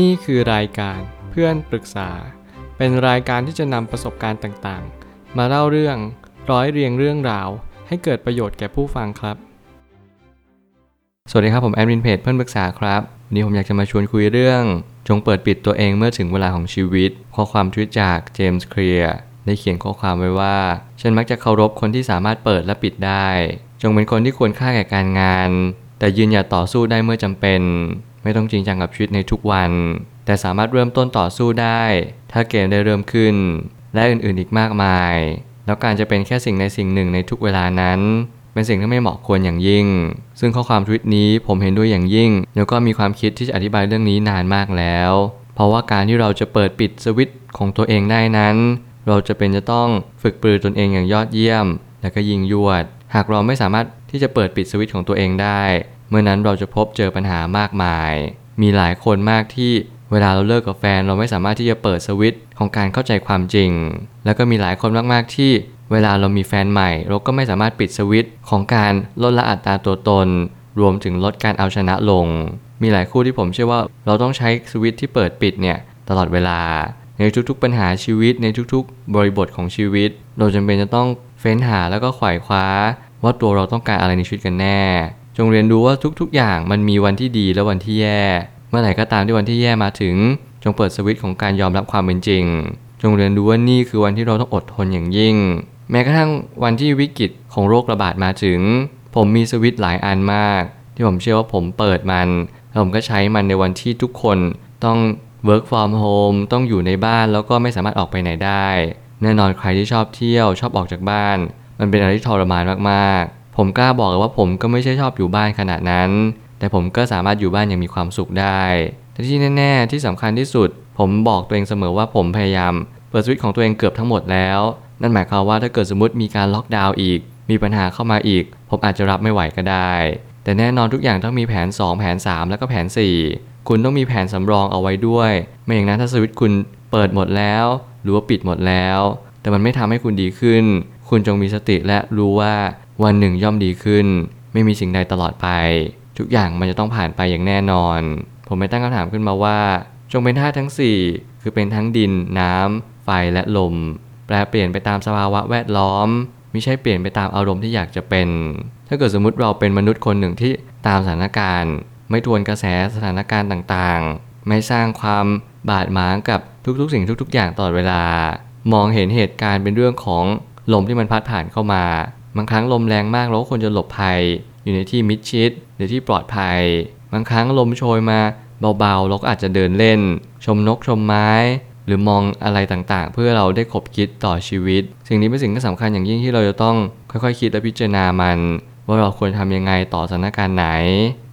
นี่คือรายการเพื่อนปรึกษา เป็นรายการที่จะนำประสบการณ์ต่างๆ มาเล่าเรื่องร้อยเรียงเรื่องราว ให้เกิดประโยชน์แก่ผู้ฟังครับ สวัสดีครับผมแอดมินเพจเพื่อนปรึกษาครับ วันนี้ผมอยากจะมาชวนคุยเรื่อง จงเปิดปิดตัวเองเมื่อถึงเวลาของชีวิต ข้อความทวิตจากเจมส์เคลียร์ได้เขียนข้อความไว้ว่า ฉันมักจะเคารพคนที่สามารถเปิดและปิดได้ จงเป็นคนที่ควรค่าแก่การงาน แต่ยืนหยัดต่อสู้ได้เมื่อจำเป็น ไม่ต้องจริงจังกับชีวิตในทุกวัน แต่สามารถเริ่มต้นต่อสู้ได้ ถ้าเกมได้เริ่มขึ้น และอื่นๆอีกมากมาย แล้วการจะเป็นแค่สิ่งในสิ่งหนึ่งในทุกเวลานั้น เป็นสิ่งที่ไม่เหมาะควรอย่างยิ่ง ซึ่งข้อความทวิตนี้ผมเห็นด้วยอย่างยิ่ง แล้วก็มีความคิดที่จะอธิบายเรื่องนี้นานมากแล้ว เพราะว่าการที่เราจะเปิดปิดสวิตช์ของตัวเองได้นั้น เราจะเป็นจะต้องฝึกปรือตนเองอย่างยอดเยี่ยม และก็ยิงยวด หากเราไม่สามารถที่จะเปิดปิดสวิตช์ของตัวเองได้ เมื่อนั้นเราจะพบเจอปัญหามากมาย มีหลายคนมากที่เวลาเราเลิกกับแฟนเราไม่สามารถที่จะเปิดสวิตช์ของการเข้าใจความจริง แล้วก็มีหลายคนมากๆที่ เวลาเรามีแฟนใหม่ เราก็ไม่สามารถปิดสวิตช์ของการลดละอัตราตัวตน รวมถึงลดการเอาชนะลง มีหลายคู่ที่ผมเชื่อว่าเราต้องใช้สวิตช์ที่เปิดปิดเนี่ยตลอดเวลา ในทุกๆปัญหาชีวิตในทุกๆ บริบทของชีวิต เราจำเป็นจะต้องเฟ้นหาแล้วก็ไขวายคว้า ว่าตัวเราต้องการอะไรในชีวิตกันแน่ จงเรียนรู้ว่าทุกๆ อย่างมันมีวันที่ดีและวันที่แย่ เมื่อไหร่ก็ตามที่วันที่แย่มาถึง จงเปิดสวิตช์ของการยอมรับความเป็นจริง จงเรียนรู้ว่านี่คือวันที่เราต้องอดทนอย่างยิ่ง แม้กระทั่งวันที่วิกฤตของโรคระบาดมาถึง ผมมีสวิตช์หลายอันมาก ที่ผมเชื่อว่าผมเปิดมันแล้วผมก็ใช้มันในวันที่ทุกคนต้อง work from home ต้องอยู่ในบ้านแล้วก็ไม่สามารถออกไปไหนได้ แน่นอนใครที่ชอบเที่ยวชอบออกจากบ้าน มันเป็นอะไรที่ทรมานมากๆ ผมกล้าบอกเลยว่าผมก็ไม่ใช่ชอบอยู่บ้านขนาดนั้น แต่ผมก็สามารถอยู่บ้านอย่างมีความสุขได้แต่ที่แน่ ๆ ที่สำคัญที่สุด ผมบอกตัวเองเสมอว่าผมพยายาม เปิดสวิตช์ของตัวเองเกือบทั้งหมดแล้ว นั่นหมายความว่าถ้าเกิดสมมติมีการล็อกดาวน์อีก มีปัญหาเข้ามาอีก ผมอาจจะรับไม่ไหวก็ได้ แต่แน่นอนทุกอย่างต้องมีแผน 2 แผน 3 แล้วก็แผน 4 คุณต้องมีแผนสำรองเอาไว้ด้วย ไม่อย่างนั้นถ้าสวิตช์คุณเปิดหมดแล้ว หรือว่าปิดหมดแล้ว แต่มันไม่ทำให้คุณดีขึ้น คุณจงมีสติและรู้ว่า วันหนึ่งย่อมดีขึ้น ไม่มีสิ่งใดตลอดไป ทุกอย่างมันจะต้องผ่านไปอย่างแน่นอน ผมไม่ตั้งคำถามขึ้นมาว่า จงเป็นธาตุทั้ง 4 คือเป็นทั้งดิน น้ำ ไฟและลม แปลเปลี่ยนไปตามสภาวะแวดล้อมไม่ใช่เปลี่ยนไปตามอารมณ์ที่อยากจะเป็น ถ้าเกิดสมมติเราเป็นมนุษย์คนหนึ่งที่ตามสถานการณ์ ไม่ทวนกระแสสถานการณ์ต่างๆ ไม่สร้างความบาดหมางกับทุกๆ สิ่งทุก ๆ อย่างตลอดเวลา มองเห็นเหตุการณ์เป็นเรื่องของลมที่มันพัดผ่านเข้ามา บางครั้งลมแรงมากเราก็ควรจะหลบภัย อยู่ในที่มิดชิดหรือที่ปลอดภัย บางครั้งลมโชยมาเบาๆเราก็อาจจะเดินเล่น ชมนกชมไม้ หรือมองอะไรต่างๆ เพื่อเราได้ขบคิดต่อชีวิต สิ่งนี้เป็นสิ่งที่สำคัญอย่างยิ่งที่เราจะต้องค่อยๆคคิดและพิจารณามัน ว่าเราควรทำยังไงต่อสถานการณ์ไหน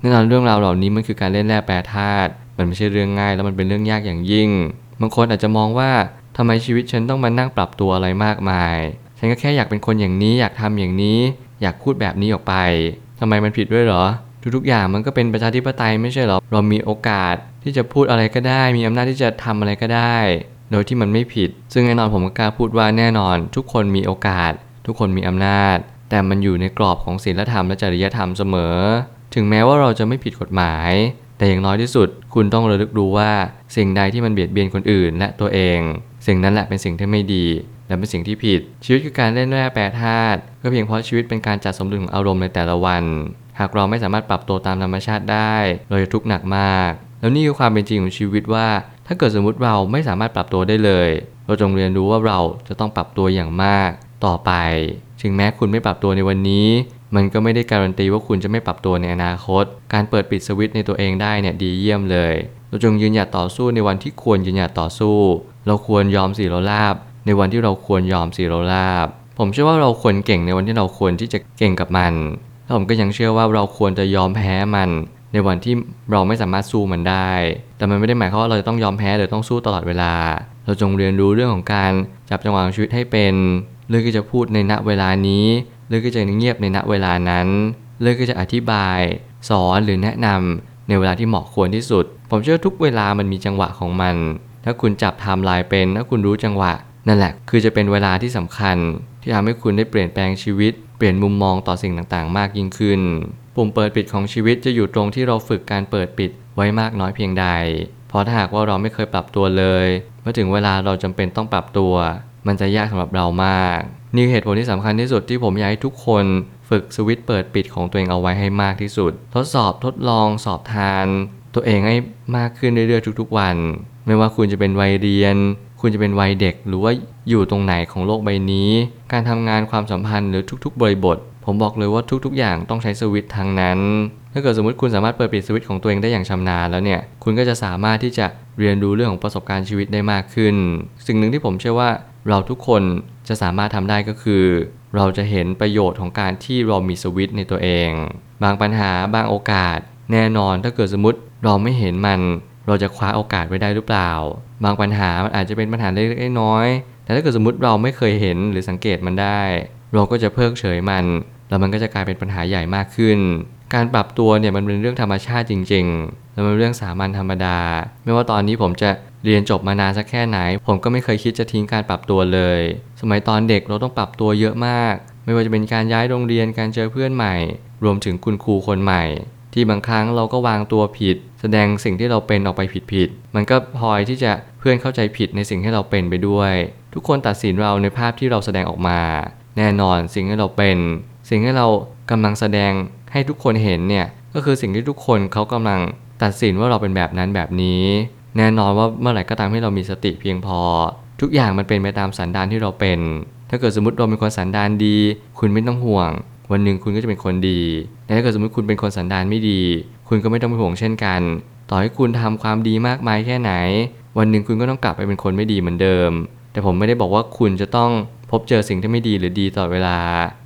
แน่นอนเรื่องราวเหล่านี้มันคือการเล่นแร่แปรธาตุมันไม่ใช่เรื่องง่ายแล้วมันเป็นเรื่องยากอย่างยิ่ง บางคนอาจจะมองว่าทำไมชีวิตฉันต้องมานั่งปรับตัวอะไรมากมาย ฉันก็แค่อยากเป็นคนอย่างนี้อยากทำอย่างนี้ อยากพูดแบบนี้ออกไปทำไมมันผิดด้วยเหรอ ทุกๆอย่างมันก็เป็นประชาธิปไตยไม่ใช่เหรอ เรามีโอกาสที่จะพูดอะไรก็ได้ มีอำนาจที่จะทำอะไรก็ได้ โดยที่มันไม่ผิด ซึ่งแน่นอนผมก็กล้าพูดว่าแน่นอน ทุกคนมีโอกาส ทุกคนมีอำนาจ แต่มันอยู่ในกรอบของศีลธรรมและจริยธรรมเสมอ ถึงแม้ว่าเราจะไม่ผิดกฎหมาย แต่อย่างน้อยที่สุด คุณต้องระลึกดูว่า สิ่งใดที่มันเบียดเบียนคนอื่น และตัวเอง สิ่งนั้นแหละเป็นสิ่งที่ไม่ดี และเป็นสิ่งที่ผิด ชีวิตคือการเล่นแร่แปรธาตุก็เพียงเพราะชีวิตเป็นการจัดสมดุลของอารมณ์ในแต่ละวัน หากเราไม่สามารถปรับตัวตามธรรมชาติได้ เราจะทุกข์หนักมาก แล้วนี่คือความเป็นจริงของชีวิตว่า ถ้าเกิดสมมติเราไม่สามารถปรับตัวได้เลย เราจงเรียนรู้ว่าเราจะต้องปรับตัวอย่างมากต่อไป ถึงแม้คุณไม่ปรับตัวในวันนี้ มันก็ไม่ได้การันตีว่าคุณจะไม่ปรับตัวในอนาคต การเปิดปิดสวิตช์ในตัวเองได้เนี่ยดีเยี่ยมเลย เราจงยืนหยัดต่อสู้ในวันที่ควรยืนหยัดต่อสู้ เราควรยอมสีเราลาบ ในวันที่เราควรยอมสีเราลาบ ผมเชื่อว่าเราควรเก่งในวันที่เราควรที่จะเก่งกับมัน แล้วผมก็ยังเชื่อว่าเราควรจะยอมแพ้มัน ในวันที่เราไม่สามารถสู้มันได้ แต่มันไม่ได้หมายความว่าเราจะต้องยอมแพ้หรือต้องสู้ตลอดเวลา เราจงเรียนรู้เรื่องของการจับจังหวะชีวิตให้เป็นเลือกที่จะพูดในณเวลานี้เลือกที่จะเงียบในณเวลานั้นเลือกที่จะอธิบาย สอนหรือแนะนำในเวลาที่เหมาะควรที่สุด ผมเชื่อทุกเวลามันมีจังหวะของมัน ถ้าคุณจับไทม์ไลน์เป็น ถ้าคุณรู้จังหวะ นั่นแหละ คือจะเป็นเวลาที่สำคัญ ที่ทำให้คุณได้เปลี่ยนแปลงชีวิต เปลี่ยนมุมมองต่อสิ่งต่างๆ มากยิ่งขึ้น ปุ่มเปิดปิดของชีวิตจะอยู่ตรงที่เราฝึกการเปิดปิดไว้มากน้อยเพียงใด เพราะถ้าหากว่าเราไม่เคยปรับตัวเลยเมื่อถึงเวลาเราจำเป็นต้องปรับตัว มันจะยากสำหรับเรามาก นี่เหตุผลที่สำคัญที่สุดที่ผมอยากให้ทุกคนฝึกสวิตช์เปิดปิดของตัวเองเอาไว้ให้มากที่สุด ทดสอบทดลองสอบทาน ตัวเองให้มากขึ้นเรื่อยๆทุกๆวัน ไม่ว่าคุณจะเป็นวัยเรียน คุณจะเป็นวัยเด็กหรือว่าอยู่ตรงไหนของโลกใบนี้ การทำงานความสัมพันธ์หรือทุกๆ บริบท ผมบอกเลยว่าทุกๆ อย่างต้องใช้สวิตช์ทางนั้น ถ้าเกิดสมมติคุณสามารถเปิดปิดสวิตช์ของตัวเองได้อย่างชำนาญแล้วเนี่ย คุณก็จะสามารถที่จะเรียนรู้เรื่องของประสบการณ์ชีวิตได้มากขึ้น สิ่งหนึ่งที่ผมเชื่อว่าเราทุกคนจะสามารถทำได้ก็คือ เราจะเห็นประโยชน์ของการที่เรามีสวิตช์ในตัวเอง บางปัญหาบางโอกาส แน่นอนถ้าเกิดสมมติเราไม่เห็นมัน เราจะคว้าโอกาสไว้ได้หรือเปล่า บางปัญหามันอาจจะเป็นปัญหาเล็กๆน้อยๆแต่ถ้าเกิดสมมติเราไม่เคยเห็นหรือสังเกตมันได้ เราก็จะเพิกเฉยมัน แล้วมันก็จะกลายเป็นปัญหาใหญ่มากขึ้น การปรับตัวเนี่ยมันเป็นเรื่องธรรมชาติจริง ๆ แล้วมันเป็นเรื่องสามัญธรรมดา ไม่ว่าตอนนี้ผมจะเรียนจบมานานสักแค่ไหน ผมก็ไม่เคยคิดจะทิ้งการปรับตัวเลย สมัยตอนเด็กเราต้องปรับตัวเยอะมาก ไม่ว่าจะเป็นการย้ายโรงเรียนการเจอเพื่อนใหม่ รวมถึงคุณครูคนใหม่ ที่บางครั้งเราก็วางตัวผิด แสดงสิ่งที่เราเป็นออกไปผิดๆมันก็พลอยที่จะเพื่อนเข้าใจผิดในสิ่งที่เราเป็นไปด้วย ทุกคนตัดสินเราในภาพที่เราแสดงออกมา แน่นอนสิ่งที่เราเป็น สิ่งที่เรากำลังแสดงให้ทุกคนเห็นเนี่ยก็คือสิ่งที่ทุกคนเขากำลังตัดสินว่าเราเป็นแบบนั้นแบบนี้ แน่นอนว่าเมื่อไหร่ก็ตามที่เรามีสติเพียงพอ ทุกอย่างมันเป็นไปตามสันดานที่เราเป็น ถ้าเกิดสมมติเราเป็นคนสันดานดี คุณไม่ต้องห่วง วันหนึ่งคุณก็จะเป็นคนดีแต่ถ้าเกิดสมมติคุณเป็นคนสันดานไม่ดี คุณก็ไม่ต้องไปห่วงเช่นกัน ต่อให้คุณทำความดีมากมายแค่ไหน วันหนึ่งคุณก็ต้องกลับไปเป็นคนไม่ดีเหมือนเดิม แต่ผมไม่ได้บอกว่าคุณจะต้องพบเจอสิ่งที่ไม่ดีหรือดีตลอดเวลา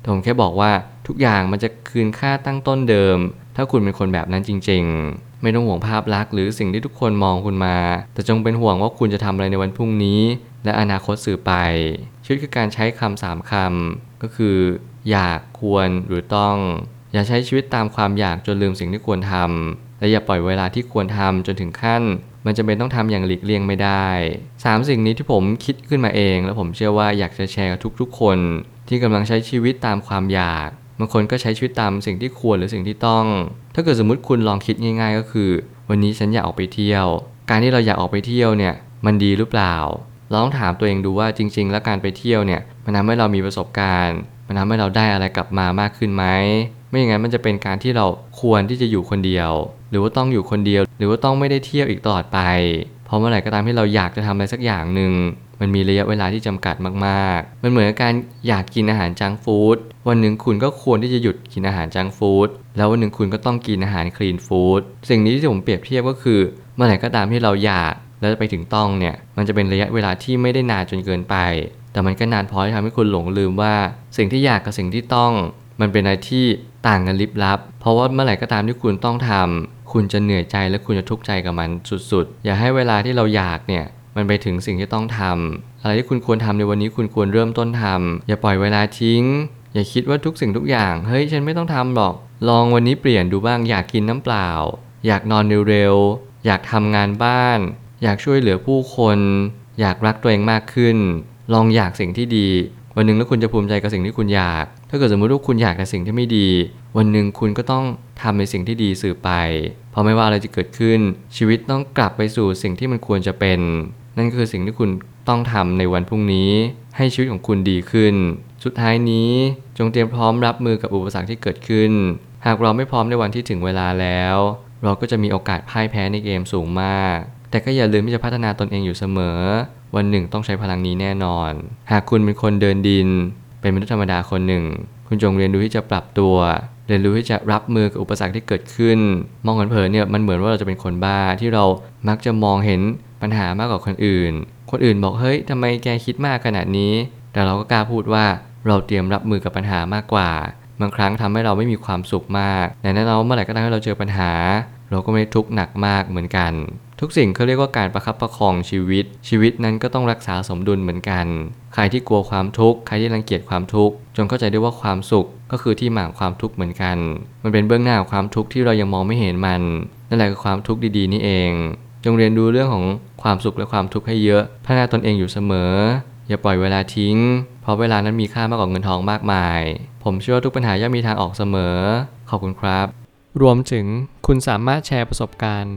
แต่ผมแค่บอกว่าทุกอย่างมันจะคืนค่าตั้งต้นเดิม ถ้าคุณเป็นคนแบบนั้นจริง ๆ ไม่ต้องห่วงภาพลักษณ์หรือสิ่งที่ทุกคนมองคุณมา แต่จงเป็นห่วงว่าคุณจะทำอะไรในวันพรุ่งนี้ และอนาคตสื่อไป ชีวิตคือการใช้คำสามคำก็คือ อยากควรหรือต้อง อย่าใช้ชีวิตตามความอยากจนลืมสิ่งที่ควรทำและอย่าปล่อยเวลาที่ควรทำจนถึงขั้น มันจะเป็นต้องทำอย่างหลีกเลี่ยงไม่ได้สามสิ่งนี้ที่ผมคิดขึ้นมาเอง แล้วผมเชื่อว่าอยากจะแชร์กับทุกๆ คน ที่กำลังใช้ชีวิตตามความอยากบางคนก็ใช้ชีวิตตามสิ่งที่ควรหรือสิ่งที่ต้อง ถ้าเกิดสมมติคุณลองคิดง่าย ๆ ก็คือ วันนี้ฉันอยากออกไปเที่ยว การที่เราอยากออกไปเที่ยวเนี่ยมันดีหรือเปล่า เราต้องถามตัวเองดูว่าจริง ๆ แล้วการไปเที่ยวเนี่ยมันทำให้เรามีประสบการณ์ มันทำให้เราได้อะไรกลับมามากขึ้นไหมไม่อย่างนั้นมันจะเป็นการที่เราควรที่จะอยู่คนเดียว หรือว่าต้องอยู่คนเดียว หรือว่าต้องไม่ได้เที่ยวอีกตลอดไปเพราะเมื่อไหร่ก็ตามที่เราอยากจะทำอะไรสักอย่างหนึ่งมันมีระยะเวลาที่จำกัดมาก ๆ มันเหมือนกับการอยากกินอาหารจังฟู้ด วันหนึ่งคุณก็ควรที่จะหยุดกินอาหารจังฟู้ด แล้ววันหนึ่งคุณก็ต้องกินอาหารคลีนฟู้ด สิ่งนี้ที่ผมเปรียบเทียบก็คือ เมื่อไหร่ก็ตามที่เราอยาก แล้วไปถึงต้องเนี่ยมันจะเป็นระยะเวลาที่ไม่ได้นานจนเกินไป แต่มันก็นานพอที่ทำให้คุณหลงลืมว่า สิ่งที่อยากกับสิ่งที่ต้องมันเป็นอะไรที่ต่างกันลิบลับ เพราะว่าเมื่อไหร่ก็ตามที่คุณต้องทำคุณจะเหนื่อยใจและคุณจะทุกข์ใจกับมันสุดๆ อย่าให้เวลาที่เราอยากเนี่ยมันไปถึงสิ่งที่ต้องทำอะไรที่คุณควรทำในวันนี้คุณควรเริ่มต้นทำอย่าปล่อยเวลาทิ้ง อย่าคิดว่าทุกสิ่งทุกอย่างเฮ้ยฉันไม่ต้องทำหรอก ลองวันนี้เปลี่ยนดูบ้างอยากกินน้ำเปล่า อยากนอนเร็วๆอยากทำงานบ้าน อยากช่วยเหลือผู้คน อยากรักตัวเองมากขึ้น ลองอยากสิ่งที่ดี วันหนึ่งแล้วคุณจะภูมิใจกับสิ่งที่คุณอยาก ถ้าเกิดสมมติว่าคุณอยากแต่สิ่งที่ไม่ดี วันหนึ่งคุณก็ต้องทำในสิ่งที่ดีสื่อไป เพราะไม่ว่าอะไรจะเกิดขึ้น ชีวิตต้องกลับไปสู่สิ่งที่มันควรจะเป็น นั่นคือสิ่งที่คุณต้องทำในวันพรุ่งนี้ ให้ชีวิตของคุณดีขึ้น สุดท้ายนี้จงเตรียมพร้อมรับมือกับอุปสรรคที่เกิดขึ้น หากเราไม่พร้อมในวันที่ถึงเวลาแล้ว เราก็จะมีโอกาสพ่ายแพ้ในเกมสูงมาก แต่ก็อย่าลืมที่จะพัฒนาตนเองอยู่เสมอ วันหนึ่งต้องใช้พลังนี้แน่นอน หากคุณเป็นคนเดินดิน เป็นมนุษย์ธรรมดาคนหนึ่ง คุณจงเรียนรู้ที่จะปรับตัว เรียนรู้ที่จะรับมือกับอุปสรรคที่เกิดขึ้น มองเผินๆเนี่ยมันเหมือนว่าเราจะเป็นคนบ้าที่เรามักจะมองเห็นปัญหามากกว่าคนอื่น คนอื่นบอกเฮ้ยทำไมแกคิดมากขนาดนี้ แต่เราก็กล้าพูดว่าเราเตรียมรับมือกับปัญหามากกว่า บางครั้งทำให้เราไม่มีความสุขมากแต่แน่นอนว่าเมื่อไหร่ก็ตามที่เราเจอปัญหา เราก็ไม่ทุกข์หนักมากเหมือนกัน ทุกสิ่งเขาเรียกว่าการประคับประคองชีวิต ชีวิตนั้นก็ต้องรักษาสมดุลเหมือนกัน ใครที่กลัวความทุกข์ใครที่รังเกียจความทุกข์จงเข้าใจด้วยว่าความสุขก็คือที่มาของความทุกข์เหมือนกัน มันเป็นเบื้องหน้าของความทุกข์ที่เรายังมองไม่เห็นมันนั่นแหละคือความทุกข์ดีๆนี่เอง จงเรียนรู้เรื่องของความสุขและความทุกข์ให้เยอะพัฒนาตนเองอยู่เสมอ อย่าปล่อยเวลาทิ้ง เพราะเวลานั้นมีค่ามากกว่าเงินทองมากมาย ผมเชื่อว่าทุกปัญหาย่อมมีทางออกเสมอขขอบคุณครับ รวมถึงคุณสามารถแชร์ประสบการณ์